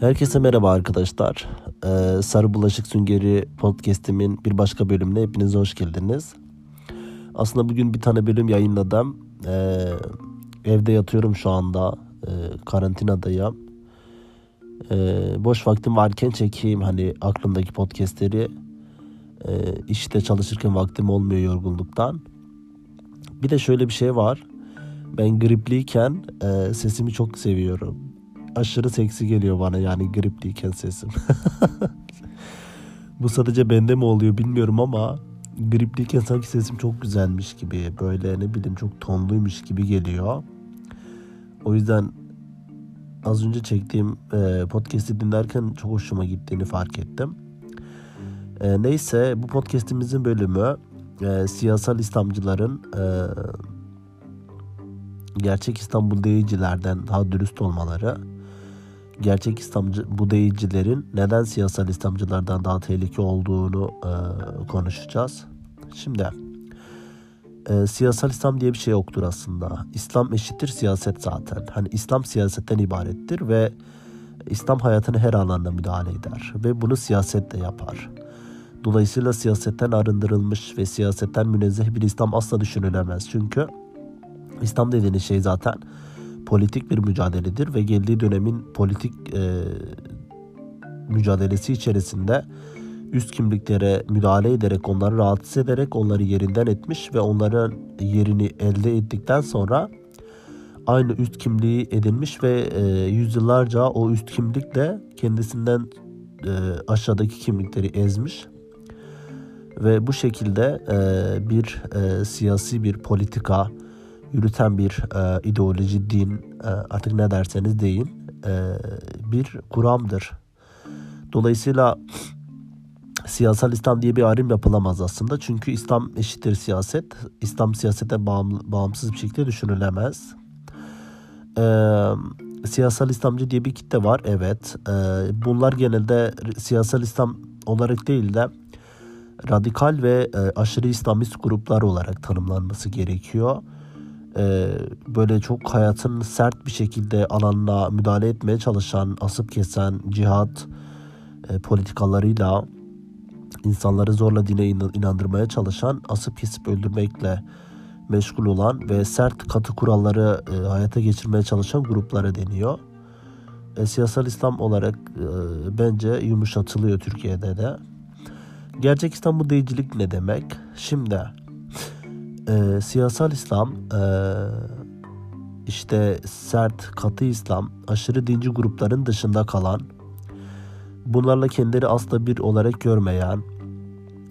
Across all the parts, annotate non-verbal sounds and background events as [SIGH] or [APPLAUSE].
Herkese merhaba arkadaşlar. Ee, Sarı Bulaşık Süngeri podcast'imin bir başka bölümüne hepiniz hoş geldiniz. Aslında bugün bir tane bölüm yayınladım. Ee, evde yatıyorum şu anda. Ee, karantinadayım. Ee, boş vaktim varken çekeyim hani aklımdaki podcastleri. Ee, işte çalışırken vaktim olmuyor yorgunluktan. Bir de şöyle bir şey var. Ben gripliyken e, sesimi çok seviyorum aşırı seksi geliyor bana yani gripliyken sesim. [LAUGHS] Bu sadece bende mi oluyor bilmiyorum ama gripliyken sanki sesim çok güzelmiş gibi böyle ne bileyim çok tonluymuş gibi geliyor. O yüzden az önce çektiğim e, podcast'i dinlerken çok hoşuma gittiğini fark ettim. E, neyse bu podcast'imizin bölümü e, siyasal İslamcıların e, gerçek İstanbul değicilerden daha dürüst olmaları gerçek İslamcı Budeyicilerin neden siyasal İslamcılardan daha tehlike olduğunu e, konuşacağız. Şimdi e, siyasal İslam diye bir şey yoktur aslında. İslam eşittir siyaset zaten. Hani İslam siyasetten ibarettir ve İslam hayatını her alanda müdahale eder ve bunu siyasetle yapar. Dolayısıyla siyasetten arındırılmış ve siyasetten münezzeh bir İslam asla düşünülemez. Çünkü İslam dediğiniz şey zaten politik bir mücadeledir ve geldiği dönemin politik e, mücadelesi içerisinde üst kimliklere müdahale ederek onları rahatsız ederek onları yerinden etmiş ve onların yerini elde ettikten sonra aynı üst kimliği edinmiş ve e, yüzyıllarca o üst kimlikle kendisinden e, aşağıdaki kimlikleri ezmiş ve bu şekilde e, bir e, siyasi bir politika yürüten bir e, ideoloji, din e, artık ne derseniz deyin e, bir kuramdır. Dolayısıyla siyasal İslam diye bir ayrım yapılamaz aslında. Çünkü İslam eşittir siyaset. İslam siyasete bağımsız bir şekilde düşünülemez. Ee, siyasal İslamcı diye bir kitle var. Evet. Ee, bunlar genelde siyasal İslam olarak değil de radikal ve e, aşırı İslamist gruplar olarak tanımlanması gerekiyor e, böyle çok hayatın sert bir şekilde alanına müdahale etmeye çalışan, asıp kesen cihat e, politikalarıyla insanları zorla dine inandırmaya çalışan, asıp kesip öldürmekle meşgul olan ve sert katı kuralları e, hayata geçirmeye çalışan gruplara deniyor. E, siyasal İslam olarak e, bence yumuşatılıyor Türkiye'de de. Gerçek İslam bu değicilik ne demek? Şimdi e, siyasal İslam e, işte sert katı İslam aşırı dinci grupların dışında kalan bunlarla kendileri asla bir olarak görmeyen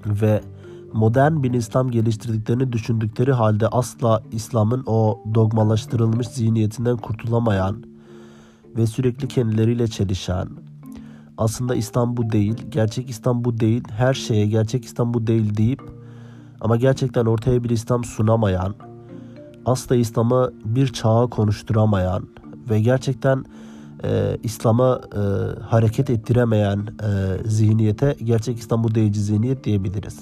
ve modern bir İslam geliştirdiklerini düşündükleri halde asla İslam'ın o dogmalaştırılmış zihniyetinden kurtulamayan ve sürekli kendileriyle çelişen aslında İslam bu değil, gerçek İslam bu değil, her şeye gerçek İslam bu değil deyip ama gerçekten ortaya bir İslam sunamayan, asla İslam'ı bir çağa konuşturamayan ve gerçekten e, İslam'a e, hareket ettiremeyen e, zihniyete gerçek İslam bu deyici zihniyet diyebiliriz.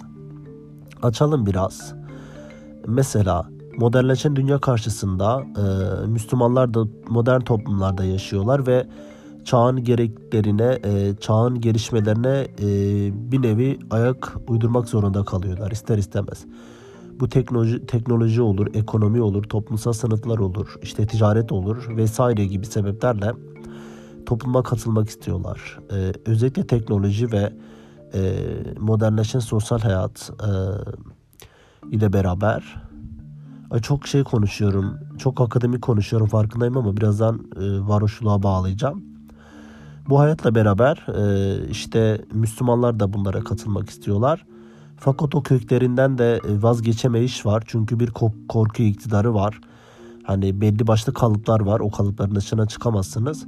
Açalım biraz. Mesela modernleşen dünya karşısında e, Müslümanlar da modern toplumlarda yaşıyorlar ve çağın gereklerine, e, çağın gelişmelerine e, bir nevi ayak uydurmak zorunda kalıyorlar ister istemez. Bu teknoloji, teknoloji olur, ekonomi olur, toplumsal sınıflar olur, işte ticaret olur vesaire gibi sebeplerle topluma katılmak istiyorlar. E, özellikle teknoloji ve e, modernleşen sosyal hayat e, ile beraber çok şey konuşuyorum. Çok akademik konuşuyorum farkındayım ama birazdan e, varoşluğa bağlayacağım. Bu hayatla beraber e, işte Müslümanlar da bunlara katılmak istiyorlar. Fakat o köklerinden de vazgeçemeyiş var. Çünkü bir korku iktidarı var. Hani belli başlı kalıplar var. O kalıpların dışına çıkamazsınız.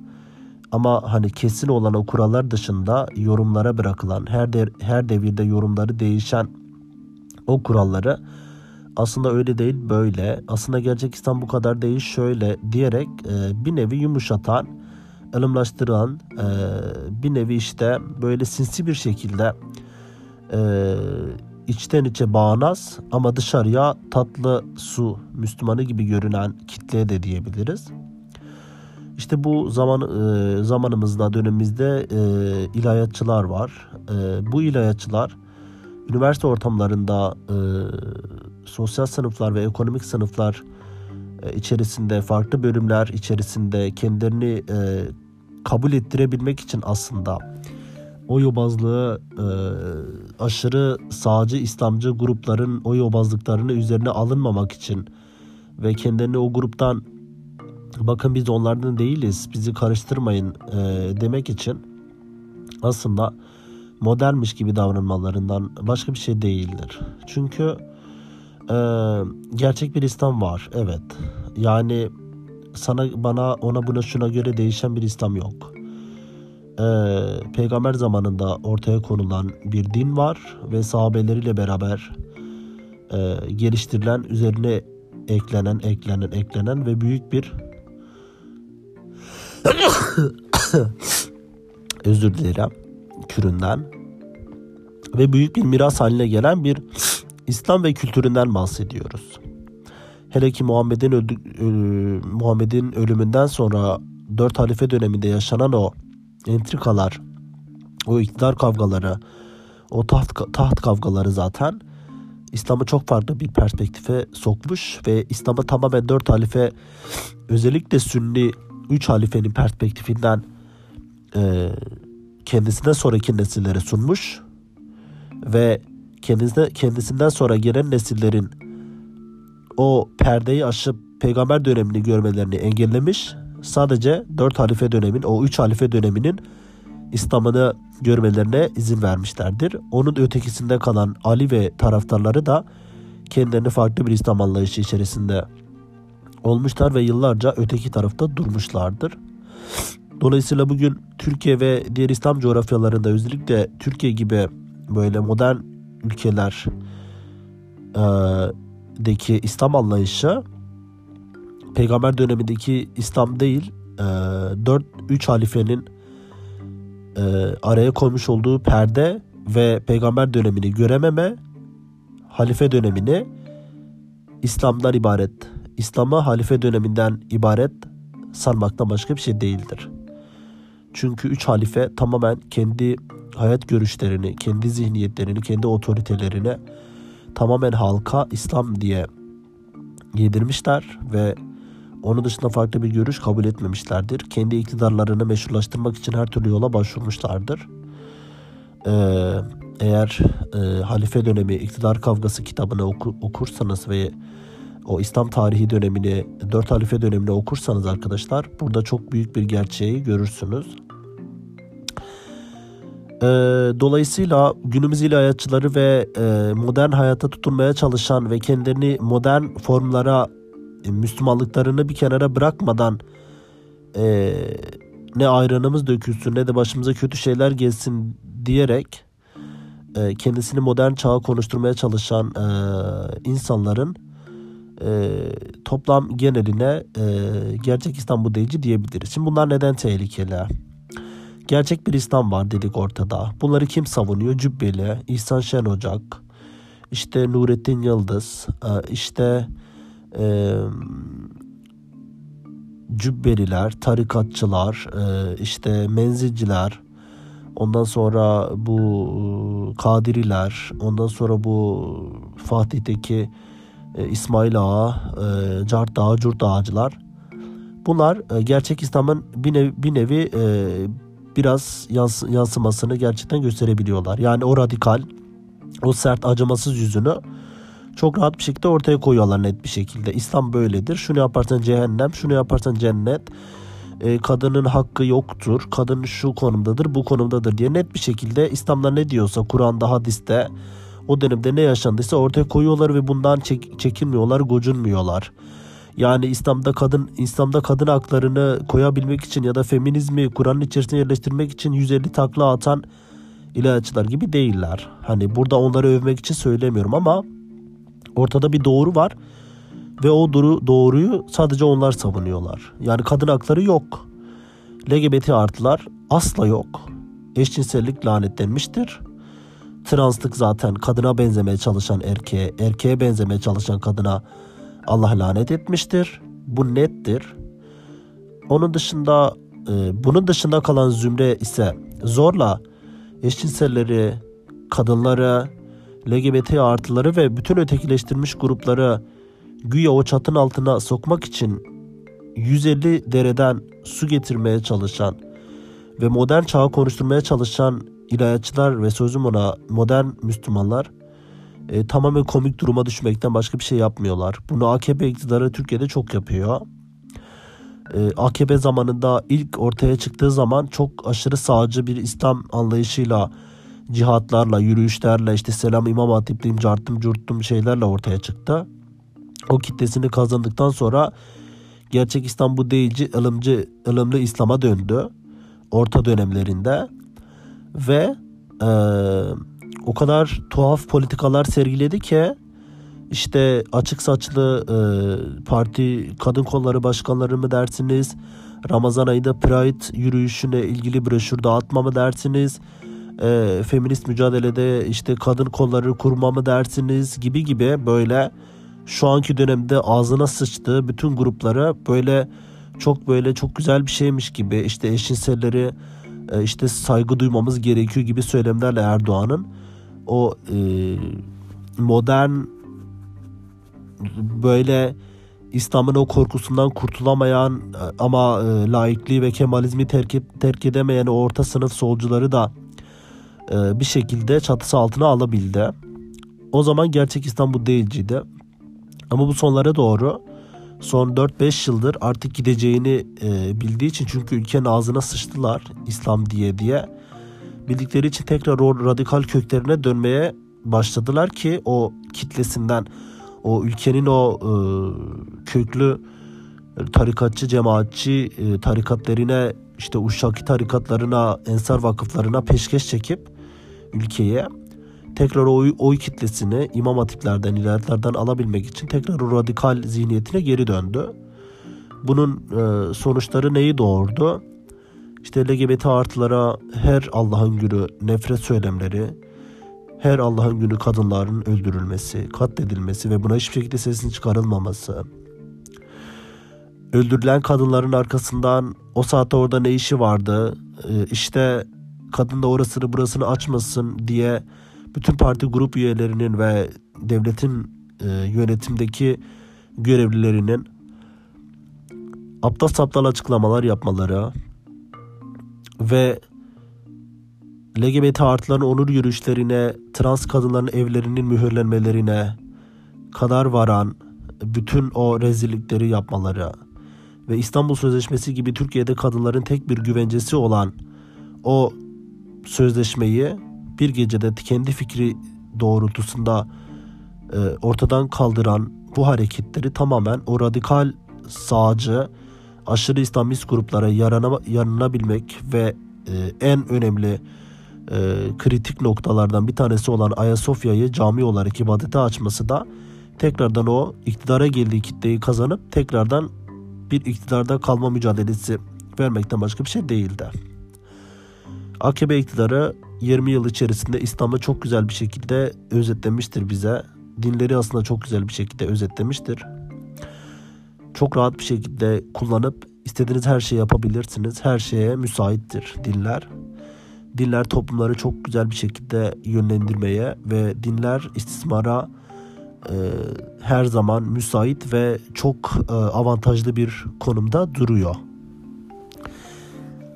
Ama hani kesin olan o kurallar dışında yorumlara bırakılan, her de, her devirde yorumları değişen o kuralları aslında öyle değil böyle. Aslında gerçek İslam bu kadar değil şöyle diyerek e, bir nevi yumuşatan ılımlaştıran e, bir nevi işte böyle sinsi bir şekilde e, içten içe bağnaz ama dışarıya tatlı su Müslümanı gibi görünen kitleye de diyebiliriz. İşte bu zaman e, zamanımızda dönemimizde e, ilahiyatçılar var. E, bu ilahiyatçılar üniversite ortamlarında e, sosyal sınıflar ve ekonomik sınıflar e, içerisinde farklı bölümler içerisinde kendilerini e, kabul ettirebilmek için aslında o yobazlığı e, aşırı sağcı İslamcı grupların o yobazlıklarını üzerine alınmamak için ve kendilerini o gruptan bakın biz onlardan değiliz bizi karıştırmayın e, demek için aslında modernmiş gibi davranmalarından başka bir şey değildir. Çünkü e, gerçek bir İslam var evet yani sana bana ona buna şuna göre değişen bir İslam yok. Ee, peygamber zamanında ortaya konulan bir din var ve sahabeleriyle beraber e, geliştirilen üzerine eklenen eklenen eklenen ve büyük bir [COUGHS] özür dilerim küründen ve büyük bir miras haline gelen bir İslam ve kültüründen bahsediyoruz. Hele ki Muhammed'in öldü, Muhammed'in ölümünden sonra dört halife döneminde yaşanan o entrikalar, o iktidar kavgaları, o taht, taht kavgaları zaten İslam'ı çok farklı bir perspektife sokmuş ve İslam'ı tamamen dört halife özellikle Sünni üç halifenin perspektifinden e, kendisine sonraki nesillere sunmuş ve kendisine, kendisinden sonra gelen nesillerin o perdeyi aşıp peygamber dönemini görmelerini engellemiş. Sadece dört halife dönemin, o üç halife döneminin İslam'ını görmelerine izin vermişlerdir. Onun ötekisinde kalan Ali ve taraftarları da kendilerini farklı bir İslam anlayışı içerisinde olmuşlar ve yıllarca öteki tarafta durmuşlardır. Dolayısıyla bugün Türkiye ve diğer İslam coğrafyalarında özellikle Türkiye gibi böyle modern ülkeler deki İslam anlayışı peygamber dönemindeki İslam değil e, 4-3 halifenin e, araya koymuş olduğu perde ve peygamber dönemini görememe halife dönemini İslam'dan ibaret İslam'ı halife döneminden ibaret sanmaktan başka bir şey değildir. Çünkü üç halife tamamen kendi hayat görüşlerini, kendi zihniyetlerini, kendi otoritelerini tamamen halka İslam diye yedirmişler ve onun dışında farklı bir görüş kabul etmemişlerdir. Kendi iktidarlarını meşrulaştırmak için her türlü yola başvurmuşlardır. Ee, eğer e, halife dönemi iktidar kavgası kitabını oku, okursanız ve o İslam tarihi dönemini, dört halife dönemini okursanız arkadaşlar burada çok büyük bir gerçeği görürsünüz. E, dolayısıyla günümüz ilahiyatçıları ve e, modern hayata tutunmaya çalışan ve kendilerini modern formlara e, Müslümanlıklarını bir kenara bırakmadan e, ne ayranımız dökülsün ne de başımıza kötü şeyler gelsin diyerek e, kendisini modern çağa konuşturmaya çalışan e, insanların e, toplam geneline e, gerçek İslam bu değilci diyebiliriz. Şimdi bunlar neden tehlikeli? Gerçek bir İslam var dedik ortada. Bunları kim savunuyor? Cübbeli, İhsan Şen Ocak, işte Nurettin Yıldız, e, işte e, Cübbeliler, tarikatçılar, e, işte menzilciler, ondan sonra bu Kadiriler, ondan sonra bu Fatih'teki İsmail Ağa, e, Cart Dağı, Curt Ağacılar. Bunlar gerçek İslam'ın bir nevi, bir nevi biraz yans, yansımasını gerçekten gösterebiliyorlar. Yani o radikal, o sert, acımasız yüzünü çok rahat bir şekilde ortaya koyuyorlar net bir şekilde. İslam böyledir. Şunu yaparsan cehennem, şunu yaparsan cennet. E, kadının hakkı yoktur. Kadın şu konumdadır, bu konumdadır diye net bir şekilde İslam'da ne diyorsa Kur'an'da, hadiste o dönemde ne yaşandıysa ortaya koyuyorlar ve bundan çek, çekinmiyorlar, gocunmuyorlar. Yani İslam'da kadın İslam'da kadın haklarını koyabilmek için ya da feminizmi Kur'an'ın içerisine yerleştirmek için 150 takla atan ilahiyatçılar gibi değiller. Hani burada onları övmek için söylemiyorum ama ortada bir doğru var ve o doğru, doğruyu sadece onlar savunuyorlar. Yani kadın hakları yok. LGBT artılar asla yok. Eşcinsellik lanetlenmiştir. Translık zaten kadına benzemeye çalışan erkeğe, erkeğe benzemeye çalışan kadına Allah lanet etmiştir. Bu nettir. Onun dışında e, bunun dışında kalan zümre ise zorla eşcinselleri, kadınları, LGBT artıları ve bütün ötekileştirilmiş grupları güya o çatın altına sokmak için 150 dereden su getirmeye çalışan ve modern çağı konuşturmaya çalışan ilahiyatçılar ve sözüm ona modern Müslümanlar e, tamamen komik duruma düşmekten başka bir şey yapmıyorlar. Bunu AKP iktidarı Türkiye'de çok yapıyor. E, AKP zamanında ilk ortaya çıktığı zaman çok aşırı sağcı bir İslam anlayışıyla cihatlarla, yürüyüşlerle işte selam imam hatipliyim, carttım, curttum şeylerle ortaya çıktı. O kitlesini kazandıktan sonra gerçek İslam bu değilci, ılımcı, ılımlı İslam'a döndü. Orta dönemlerinde. Ve e, o kadar tuhaf politikalar sergiledi ki işte açık saçlı e, parti kadın kolları başkanları mı dersiniz? Ramazan ayında Pride yürüyüşüne ilgili broşür dağıtma mı dersiniz? E, feminist mücadelede işte kadın kolları kurma mı dersiniz gibi gibi böyle şu anki dönemde ağzına sıçtığı bütün grupları böyle çok böyle çok güzel bir şeymiş gibi işte eşcinselleri e, işte saygı duymamız gerekiyor gibi söylemlerle Erdoğan'ın o e, modern böyle İslam'ın o korkusundan kurtulamayan e, ama e, laikliği ve kemalizmi terk, terk edemeyen orta sınıf solcuları da e, bir şekilde çatısı altına alabildi. O zaman gerçek İslam bu değilciydi. Ama bu sonlara doğru son 4-5 yıldır artık gideceğini e, bildiği için çünkü ülkenin ağzına sıçtılar İslam diye diye. Bildikleri için tekrar o radikal köklerine dönmeye başladılar ki o kitlesinden o ülkenin o e, köklü tarikatçı, cemaatçi e, tarikatlarına işte Uşşaki tarikatlarına, Ensar vakıflarına peşkeş çekip ülkeye tekrar o oy, kitlesini imam hatiplerden, ilahiyatlardan alabilmek için tekrar o radikal zihniyetine geri döndü. Bunun e, sonuçları neyi doğurdu? İşte LGBT artılara her Allah'ın günü nefret söylemleri, her Allah'ın günü kadınların öldürülmesi, katledilmesi ve buna hiçbir şekilde sesin çıkarılmaması, öldürülen kadınların arkasından o saatte orada ne işi vardı, e, işte kadın da orasını burasını açmasın diye bütün parti grup üyelerinin ve devletin e, yönetimdeki görevlilerinin aptal saptal açıklamalar yapmaları ve LGBT artıların onur yürüyüşlerine, trans kadınların evlerinin mühürlenmelerine kadar varan bütün o rezillikleri yapmaları ve İstanbul Sözleşmesi gibi Türkiye'de kadınların tek bir güvencesi olan o sözleşmeyi bir gecede kendi fikri doğrultusunda e, ortadan kaldıran bu hareketleri tamamen o radikal sağcı aşırı İslamist gruplara yarana, yaranabilmek ve e, en önemli e, kritik noktalardan bir tanesi olan Ayasofya'yı cami olarak ibadete açması da tekrardan o iktidara geldiği kitleyi kazanıp tekrardan bir iktidarda kalma mücadelesi vermekten başka bir şey değildi. AKP iktidarı 20 yıl içerisinde İslam'ı çok güzel bir şekilde özetlemiştir bize. Dinleri aslında çok güzel bir şekilde özetlemiştir. Çok rahat bir şekilde kullanıp istediğiniz her şeyi yapabilirsiniz. Her şeye müsaittir dinler. Dinler toplumları çok güzel bir şekilde yönlendirmeye ve dinler istismara e, her zaman müsait ve çok e, avantajlı bir konumda duruyor.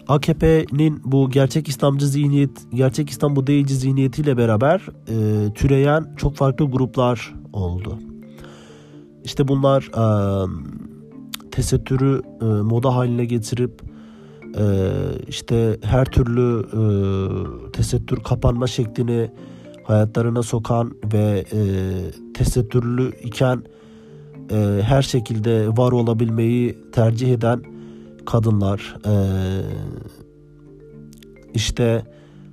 AKP'nin bu gerçek İslamcı zihniyet, gerçek İslam bu değilci zihniyetiyle beraber e, türeyen çok farklı gruplar oldu. İşte bunlar e, tesettürü e, moda haline getirip e, işte her türlü e, tesettür kapanma şeklini hayatlarına sokan ve e, tesettürlü iken e, her şekilde var olabilmeyi tercih eden kadınlar, e, işte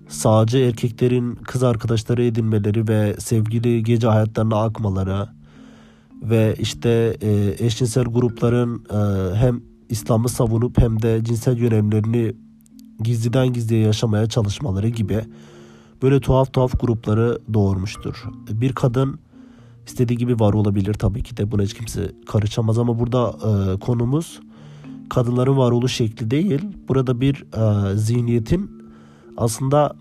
sağcı erkeklerin kız arkadaşları edinmeleri ve sevgili gece hayatlarına akmaları ve işte e, eşcinsel grupların e, hem İslam'ı savunup hem de cinsel yönelimlerini gizliden gizliye yaşamaya çalışmaları gibi böyle tuhaf tuhaf grupları doğurmuştur. Bir kadın istediği gibi var olabilir tabii ki de buna hiç kimse karışamaz ama burada e, konumuz kadınların varoluş şekli değil. Burada bir e, zihniyetin aslında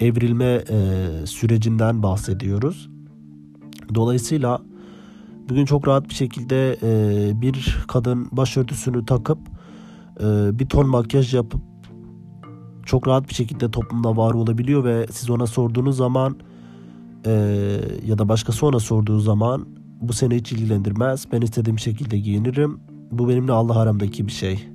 evrilme e, sürecinden bahsediyoruz. Dolayısıyla bugün çok rahat bir şekilde e, bir kadın başörtüsünü takıp e, bir ton makyaj yapıp çok rahat bir şekilde toplumda var olabiliyor ve siz ona sorduğunuz zaman e, ya da başkası ona sorduğu zaman bu seni hiç ilgilendirmez. Ben istediğim şekilde giyinirim. Bu benimle Allah aramdaki bir şey.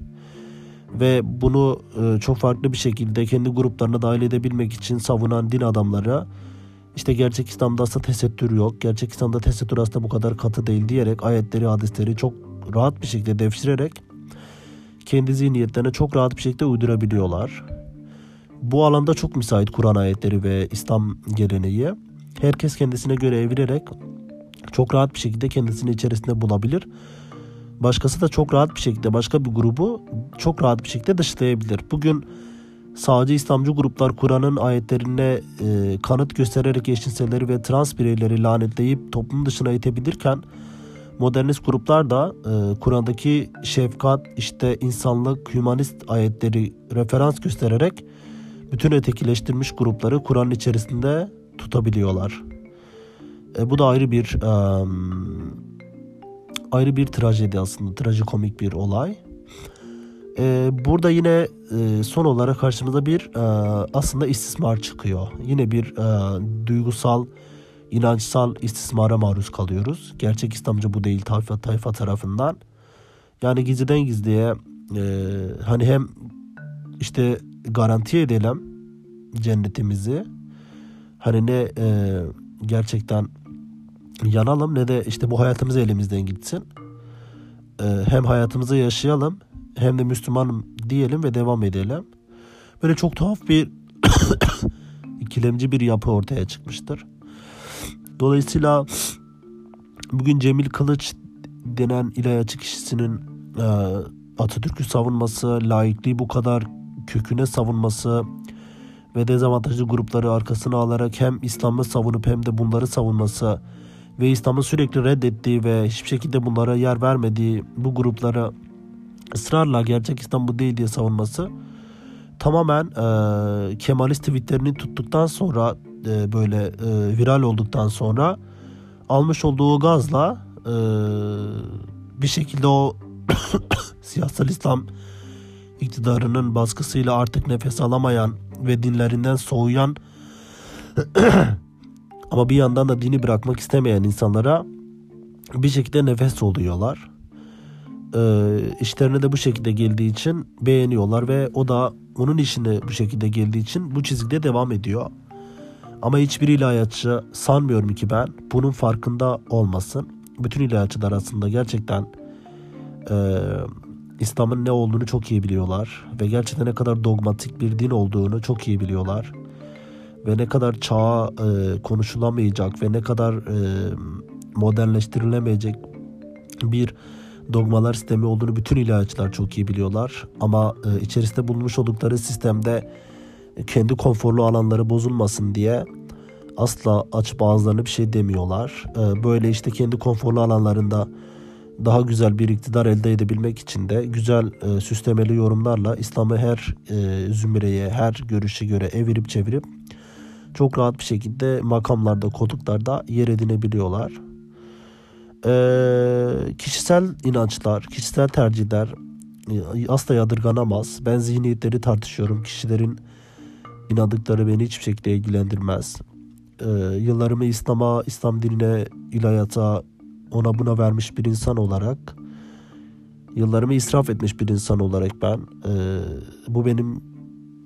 Ve bunu e, çok farklı bir şekilde kendi gruplarına dahil edebilmek için savunan din adamları işte gerçek İslam'da aslında tesettür yok. Gerçek İslam'da tesettür aslında bu kadar katı değil diyerek ayetleri, hadisleri çok rahat bir şekilde devşirerek kendi zihniyetlerine çok rahat bir şekilde uydurabiliyorlar. Bu alanda çok müsait Kur'an ayetleri ve İslam geleneği. Herkes kendisine göre evirerek çok rahat bir şekilde kendisini içerisinde bulabilir. Başkası da çok rahat bir şekilde başka bir grubu çok rahat bir şekilde dışlayabilir. Bugün sağcı İslamcı gruplar Kur'an'ın ayetlerine e, kanıt göstererek eşcinselleri ve trans bireyleri lanetleyip toplum dışına itebilirken modernist gruplar da e, Kur'an'daki şefkat, işte insanlık, hümanist ayetleri referans göstererek bütün ötekileştirmiş grupları Kur'an'ın içerisinde tutabiliyorlar. E, bu da ayrı bir e, ayrı bir trajedi aslında, trajikomik bir olay. E, burada yine e, son olarak karşımıza bir e, aslında istismar çıkıyor. Yine bir e, duygusal, inançsal istismara maruz kalıyoruz. Gerçek İslamcı bu değil tayfa tayfa tarafından. Yani gizliden gizliye e, hani hem işte garanti edelim cennetimizi. Hani ne e, gerçekten yanalım ne de işte bu hayatımız elimizden gitsin. E, hem hayatımızı yaşayalım hem de Müslümanım diyelim ve devam edelim. Böyle çok tuhaf bir [COUGHS] ikilemci bir yapı ortaya çıkmıştır. Dolayısıyla bugün Cemil Kılıç denen ilahiyatçı kişisinin e, Atatürk'ü savunması, laikliği bu kadar köküne savunması ve dezavantajlı grupları arkasına alarak hem İslam'ı savunup hem de bunları savunması ve İslam'ı sürekli reddettiği ve hiçbir şekilde bunlara yer vermediği bu gruplara ısrarla gerçek İslam bu değil diye savunması tamamen e, Kemalist tweetlerini tuttuktan sonra e, böyle e, viral olduktan sonra almış olduğu gazla e, bir şekilde o [COUGHS] siyasal İslam iktidarının baskısıyla artık nefes alamayan ve dinlerinden soğuyan [COUGHS] ama bir yandan da dini bırakmak istemeyen insanlara bir şekilde nefes oluyorlar. Ee, işlerine de bu şekilde geldiği için beğeniyorlar ve o da onun işine bu şekilde geldiği için bu çizgide devam ediyor. Ama hiçbir ilahiyatçı sanmıyorum ki ben bunun farkında olmasın. Bütün ilahiyatçılar aslında gerçekten e, İslam'ın ne olduğunu çok iyi biliyorlar ve gerçekten ne kadar dogmatik bir din olduğunu çok iyi biliyorlar ve ne kadar çağa e, konuşulamayacak ve ne kadar e, modernleştirilemeyecek bir dogmalar sistemi olduğunu bütün ilahiyatçılar çok iyi biliyorlar ama e, içerisinde bulunmuş oldukları sistemde kendi konforlu alanları bozulmasın diye asla açıp ağızlarını bir şey demiyorlar. E, böyle işte kendi konforlu alanlarında daha güzel bir iktidar elde edebilmek için de güzel e, süslemeli yorumlarla İslam'ı her e, zümreye, her görüşe göre evirip çevirip çok rahat bir şekilde makamlarda, koltuklarda yer edinebiliyorlar. E, kişisel inançlar, kişisel tercihler e, asla yadırganamaz. Ben zihniyetleri tartışıyorum. Kişilerin inandıkları beni hiçbir şekilde ilgilendirmez. E, yıllarımı İslam'a, İslam dinine, ilahiyata, ona buna vermiş bir insan olarak yıllarımı israf etmiş bir insan olarak ben e, bu benim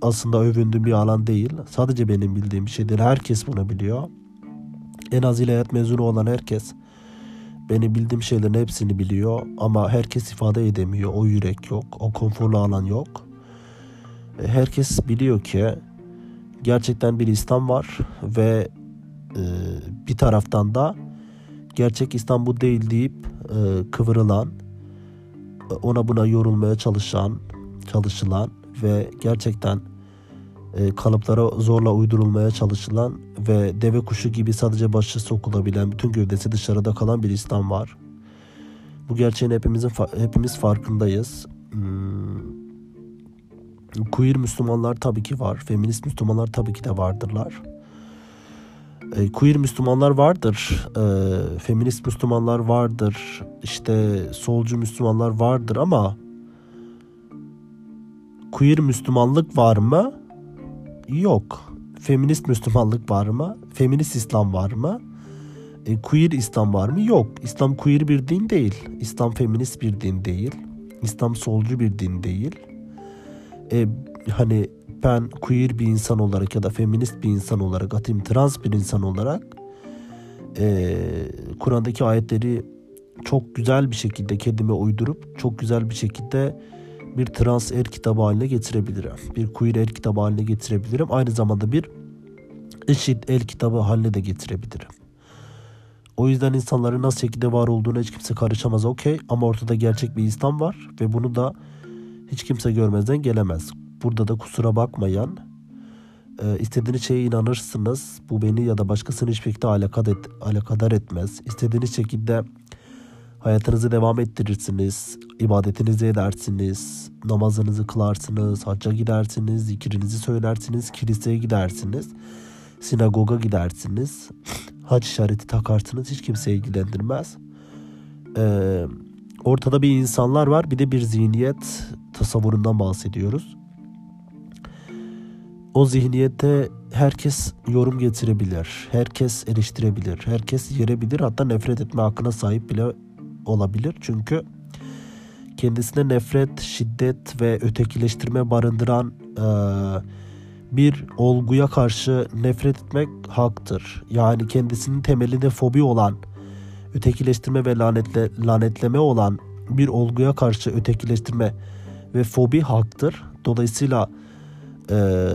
aslında övündüğüm bir alan değil. Sadece benim bildiğim bir şeydir. Herkes bunu biliyor. En az ilahiyat mezunu olan herkes benim bildiğim şeylerin hepsini biliyor ama herkes ifade edemiyor. O yürek yok, o konforlu alan yok. E, herkes biliyor ki gerçekten bir İslam var ve e, bir taraftan da gerçek İslam bu değil deyip e, kıvırılan, ona buna yorulmaya çalışan, çalışılan ve gerçekten e, kalıplara zorla uydurulmaya çalışılan ve deve kuşu gibi sadece başı sokulabilen, bütün gövdesi dışarıda kalan bir İslam var. Bu gerçeğin hepimizin hepimiz farkındayız. Hmm, Queer Müslümanlar tabii ki var. Feminist Müslümanlar tabii ki de vardırlar. E, queer Müslümanlar vardır. E, feminist Müslümanlar vardır. İşte solcu Müslümanlar vardır ama queer Müslümanlık var mı? Yok. Feminist Müslümanlık var mı? Feminist İslam var mı? E, queer İslam var mı? Yok. İslam queer bir din değil. İslam feminist bir din değil. İslam solcu bir din değil. E, hani ben queer bir insan olarak ya da feminist bir insan olarak atayım trans bir insan olarak e, Kur'an'daki ayetleri çok güzel bir şekilde kendime uydurup çok güzel bir şekilde bir trans er kitabı haline getirebilirim. Bir queer er kitabı haline getirebilirim. Aynı zamanda bir eşit el kitabı haline de getirebilirim. O yüzden insanların nasıl şekilde var olduğuna hiç kimse karışamaz okey. Ama ortada gerçek bir İslam var ve bunu da hiç kimse görmezden gelemez. Burada da kusura bakmayan e, istediğiniz şeye inanırsınız. Bu beni ya da başkasını hiçbir şekilde alakadar, et, alakadar etmez. İstediğiniz şekilde hayatınızı devam ettirirsiniz. ibadetinizi edersiniz. Namazınızı kılarsınız. Hacca gidersiniz. Zikrinizi söylersiniz. Kiliseye gidersiniz. Sinagoga gidersiniz. Hac işareti takarsınız. Hiç kimse ilgilendirmez. Ee, ortada bir insanlar var. Bir de bir zihniyet tasavvurundan bahsediyoruz. O zihniyete herkes yorum getirebilir. Herkes eleştirebilir. Herkes yerebilir. Hatta nefret etme hakkına sahip bile olabilir. Çünkü kendisine nefret, şiddet ve ötekileştirme barındıran e, bir olguya karşı nefret etmek haktır. Yani kendisinin temelinde fobi olan, ötekileştirme ve lanetle, lanetleme olan bir olguya karşı ötekileştirme ve fobi haktır. Dolayısıyla e,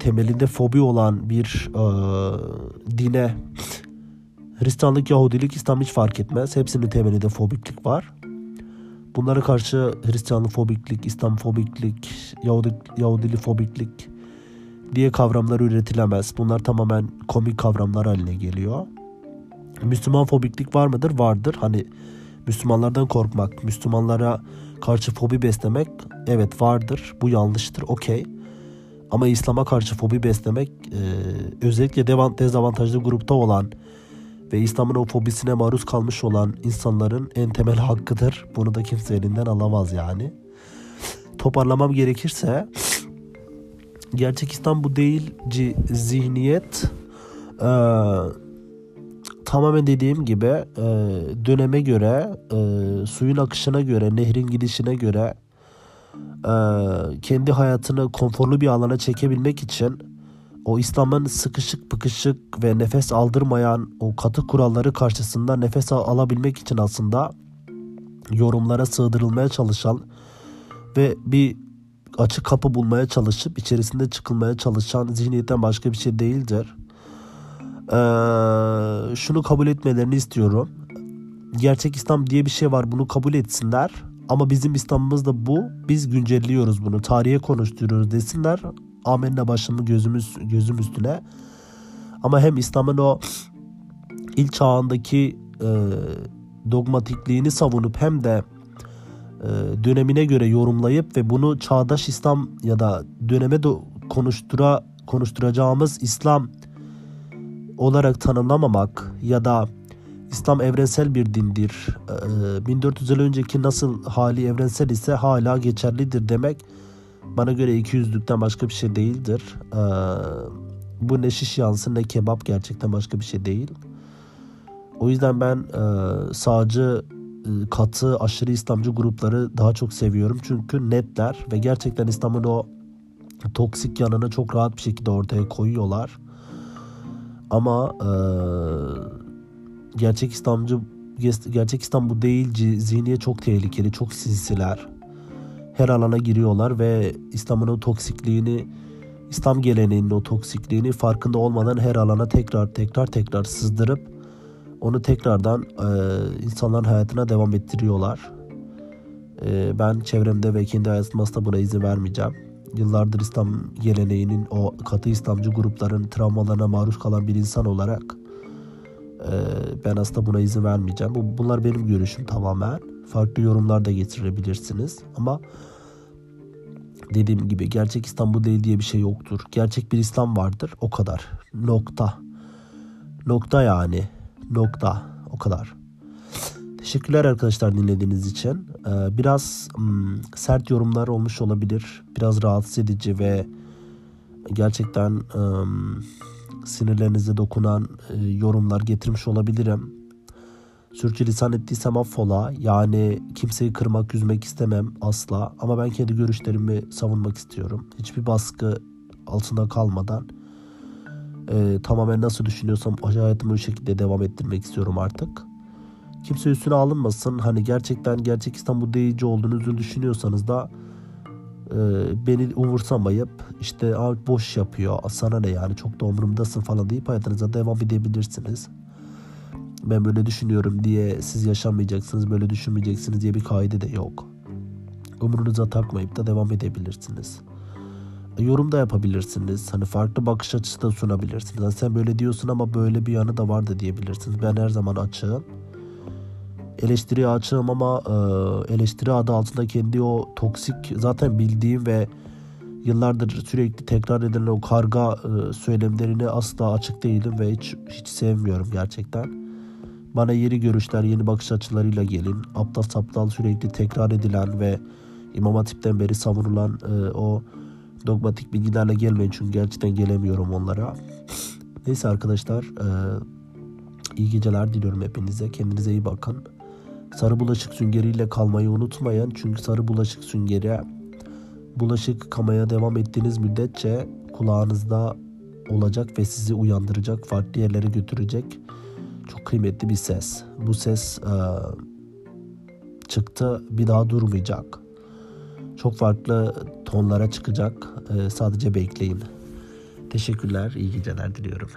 temelinde fobi olan bir e, dine Hristiyanlık, Yahudilik, İslam hiç fark etmez. Hepsinin temelinde fobiklik var. Bunlara karşı Hristiyanlık fobiklik, İslam fobiklik, Yahudi, Yahudili fobiklik diye kavramlar üretilemez. Bunlar tamamen komik kavramlar haline geliyor. Müslüman fobiklik var mıdır? Vardır. Hani Müslümanlardan korkmak, Müslümanlara karşı fobi beslemek evet vardır. Bu yanlıştır. Okey. Ama İslam'a karşı fobi beslemek e, özellikle dezavantajlı grupta olan ve İslam'ın o maruz kalmış olan insanların en temel hakkıdır. Bunu da kimse elinden alamaz yani. Toparlamam gerekirse gerçek İslam bu değilci zihniyet e, tamamen dediğim gibi e, döneme göre e, suyun akışına göre nehrin gidişine göre e, kendi hayatını konforlu bir alana çekebilmek için o İslam'ın sıkışık pıkışık ve nefes aldırmayan o katı kuralları karşısında nefes alabilmek için aslında yorumlara sığdırılmaya çalışan ve bir açık kapı bulmaya çalışıp içerisinde çıkılmaya çalışan zihniyetten başka bir şey değildir. Ee, şunu kabul etmelerini istiyorum. Gerçek İslam diye bir şey var bunu kabul etsinler. Ama bizim İslam'ımız da bu. Biz güncelliyoruz bunu. Tarihe konuşturuyoruz desinler. Amenna başımı gözümüz gözüm üstüne. Ama hem İslam'ın o ilk çağındaki e, dogmatikliğini savunup hem de e, dönemine göre yorumlayıp ve bunu çağdaş İslam ya da döneme do- konuştura konuşturacağımız İslam olarak tanımlamamak ya da İslam evrensel bir dindir. 1400 yıl önceki nasıl hali evrensel ise hala geçerlidir demek bana göre 200'lükten başka bir şey değildir. Bu ne şiş yansın ne kebap gerçekten başka bir şey değil. O yüzden ben sağcı katı aşırı İslamcı grupları daha çok seviyorum. Çünkü netler ve gerçekten İslam'ın o toksik yanını çok rahat bir şekilde ortaya koyuyorlar. Ama e, gerçek İslamcı gerçek İslam bu değil zihniye çok tehlikeli, çok sinsiler. Her alana giriyorlar ve İslam'ın o toksikliğini, İslam geleneğinin o toksikliğini farkında olmadan her alana tekrar tekrar tekrar sızdırıp onu tekrardan e, insanların hayatına devam ettiriyorlar. E, ben çevremde ve kendi hayatımda buna izin vermeyeceğim. Yıllardır İslam geleneğinin o katı İslamcı grupların travmalarına maruz kalan bir insan olarak e, ben aslında buna izin vermeyeceğim. Bu, bunlar benim görüşüm tamamen. Farklı yorumlar da getirebilirsiniz ama Dediğim gibi gerçek İslam bu değil diye bir şey yoktur. Gerçek bir İslam vardır o kadar. Nokta. Nokta yani. Nokta. O kadar. Teşekkürler arkadaşlar dinlediğiniz için. Ee, biraz hmm, sert yorumlar olmuş olabilir. Biraz rahatsız edici ve gerçekten um, sinirlerinize dokunan e, yorumlar getirmiş olabilirim. Sürçülisan ettiysem affola. Yani kimseyi kırmak, üzmek istemem asla. Ama ben kendi görüşlerimi savunmak istiyorum. Hiçbir baskı altında kalmadan e, tamamen nasıl düşünüyorsam hayatımı o şekilde devam ettirmek istiyorum artık. Kimse üstüne alınmasın. Hani gerçekten gerçek İstanbul deyici olduğunuzu düşünüyorsanız da e, beni umursamayıp işte boş yapıyor sana ne yani çok da umurumdasın falan deyip hayatınıza devam edebilirsiniz. Ben böyle düşünüyorum diye siz yaşamayacaksınız böyle düşünmeyeceksiniz diye bir kaide de yok. Umurunuza takmayıp da devam edebilirsiniz. E, yorum da yapabilirsiniz. Hani farklı bakış açısı da sunabilirsiniz. Yani sen böyle diyorsun ama böyle bir yanı da var da diyebilirsiniz. Ben her zaman açığım eleştiriye açığım ama e, eleştiri adı altında kendi o toksik zaten bildiğim ve yıllardır sürekli tekrar edilen o karga e, söylemlerini asla açık değilim ve hiç hiç sevmiyorum gerçekten. Bana yeni görüşler, yeni bakış açılarıyla gelin. Aptal saptal sürekli tekrar edilen ve İmam Hatip'ten beri savunulan e, o dogmatik bilgilerle gelmeyin çünkü gerçekten gelemiyorum onlara. Neyse arkadaşlar e, iyi geceler diliyorum hepinize. Kendinize iyi bakın. Sarı bulaşık süngeriyle kalmayı unutmayın. Çünkü sarı bulaşık süngeri bulaşık kamaya devam ettiğiniz müddetçe kulağınızda olacak ve sizi uyandıracak, farklı yerlere götürecek çok kıymetli bir ses. Bu ses e, çıktı bir daha durmayacak. Çok farklı tonlara çıkacak. E, sadece bekleyin. Teşekkürler, iyi geceler diliyorum.